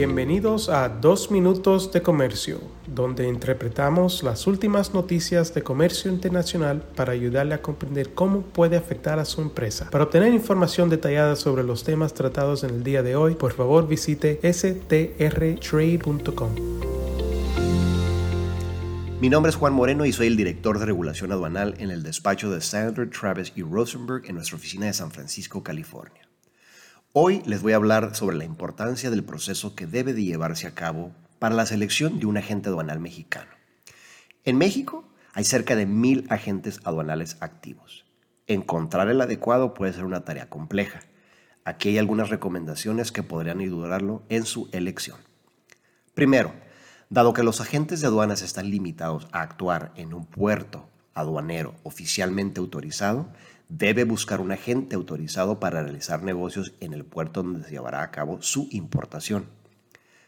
Bienvenidos a Dos Minutos de Comercio, donde interpretamos las últimas noticias de comercio internacional para ayudarle a comprender cómo puede afectar a su empresa. Para obtener información detallada sobre los temas tratados en el día de hoy, por favor visite strtrade.com. Mi nombre es Juan Moreno y soy el director de regulación aduanal en el despacho de Sandler, Travis y Rosenberg en nuestra oficina de San Francisco, California. Hoy les voy a hablar sobre la importancia del proceso que debe de llevarse a cabo para la selección de un agente aduanal mexicano. En México hay cerca de mil agentes aduanales activos. Encontrar el adecuado puede ser una tarea compleja. Aquí hay algunas recomendaciones que podrían ayudarlo en su elección. Primero, dado que los agentes de aduanas están limitados a actuar en un puerto aduanero oficialmente autorizado, debe buscar un agente autorizado para realizar negocios en el puerto donde se llevará a cabo su importación.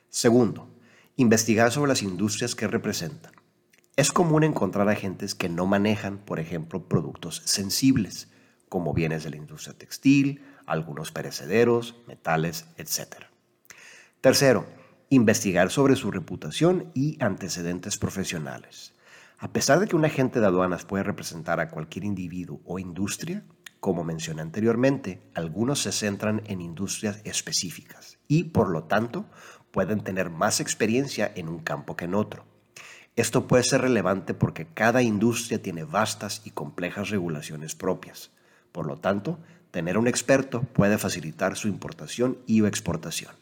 Segundo, investigar sobre las industrias que representan. Es común encontrar agentes que no manejan, por ejemplo, productos sensibles, como bienes de la industria textil, algunos perecederos, metales, etc. Tercero, investigar sobre su reputación y antecedentes profesionales. A pesar de que un agente de aduanas puede representar a cualquier individuo o industria, como mencioné anteriormente, algunos se centran en industrias específicas y, por lo tanto, pueden tener más experiencia en un campo que en otro. Esto puede ser relevante porque cada industria tiene vastas y complejas regulaciones propias. Por lo tanto, tener un experto puede facilitar su importación y exportación.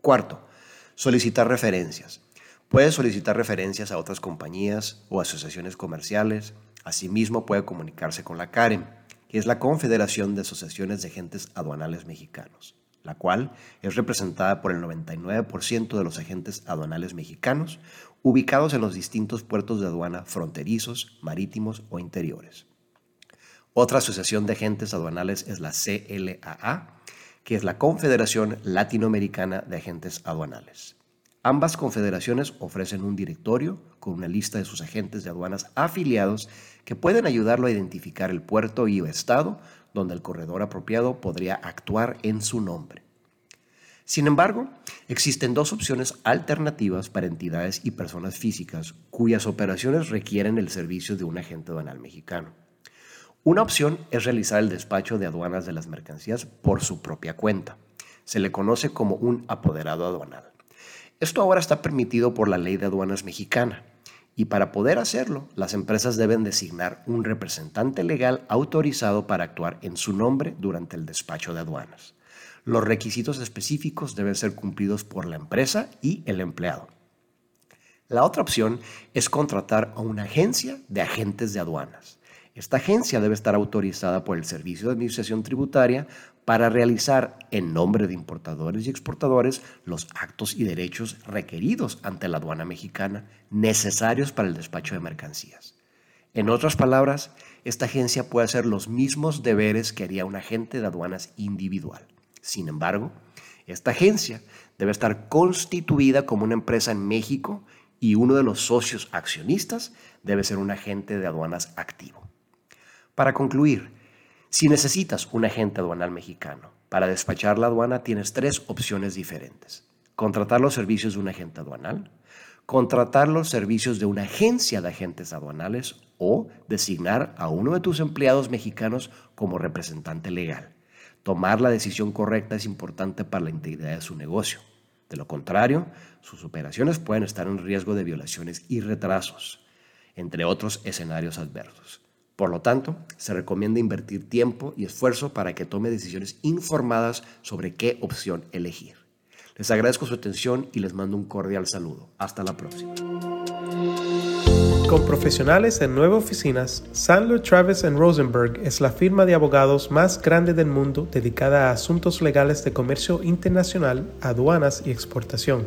Cuarto, solicitar referencias. Puede solicitar referencias a otras compañías o asociaciones comerciales. Asimismo, puede comunicarse con la CAREM, que es la Confederación de Asociaciones de Agentes Aduanales Mexicanos, la cual es representada por el 99% de los agentes aduanales mexicanos ubicados en los distintos puertos de aduana fronterizos, marítimos o interiores. Otra asociación de agentes aduanales es la CLAA, que es la Confederación Latinoamericana de Agentes Aduanales. Ambas confederaciones ofrecen un directorio con una lista de sus agentes de aduanas afiliados que pueden ayudarlo a identificar el puerto y o estado donde el corredor apropiado podría actuar en su nombre. Sin embargo, existen dos opciones alternativas para entidades y personas físicas cuyas operaciones requieren el servicio de un agente aduanal mexicano. Una opción es realizar el despacho de aduanas de las mercancías por su propia cuenta. Se le conoce como un apoderado aduanal. Esto ahora está permitido por la ley de aduanas mexicana y para poder hacerlo, las empresas deben designar un representante legal autorizado para actuar en su nombre durante el despacho de aduanas. Los requisitos específicos deben ser cumplidos por la empresa y el empleado. La otra opción es contratar a una agencia de agentes de aduanas. Esta agencia debe estar autorizada por el Servicio de Administración Tributaria para realizar en nombre de importadores y exportadores los actos y derechos requeridos ante la aduana mexicana necesarios para el despacho de mercancías. En otras palabras, esta agencia puede hacer los mismos deberes que haría un agente de aduanas individual. Sin embargo, esta agencia debe estar constituida como una empresa en México y uno de los socios accionistas debe ser un agente de aduanas activo. Para concluir, si necesitas un agente aduanal mexicano para despachar la aduana, tienes tres opciones diferentes. Contratar los servicios de un agente aduanal, contratar los servicios de una agencia de agentes aduanales o designar a uno de tus empleados mexicanos como representante legal. Tomar la decisión correcta es importante para la integridad de su negocio. De lo contrario, sus operaciones pueden estar en riesgo de violaciones y retrasos, entre otros escenarios adversos. Por lo tanto, se recomienda invertir tiempo y esfuerzo para que tome decisiones informadas sobre qué opción elegir. Les agradezco su atención y les mando un cordial saludo. Hasta la próxima. Con profesionales en nueve oficinas, Sandler Travis Rosenberg es la firma de abogados más grande del mundo dedicada a asuntos legales de comercio internacional, aduanas y exportación.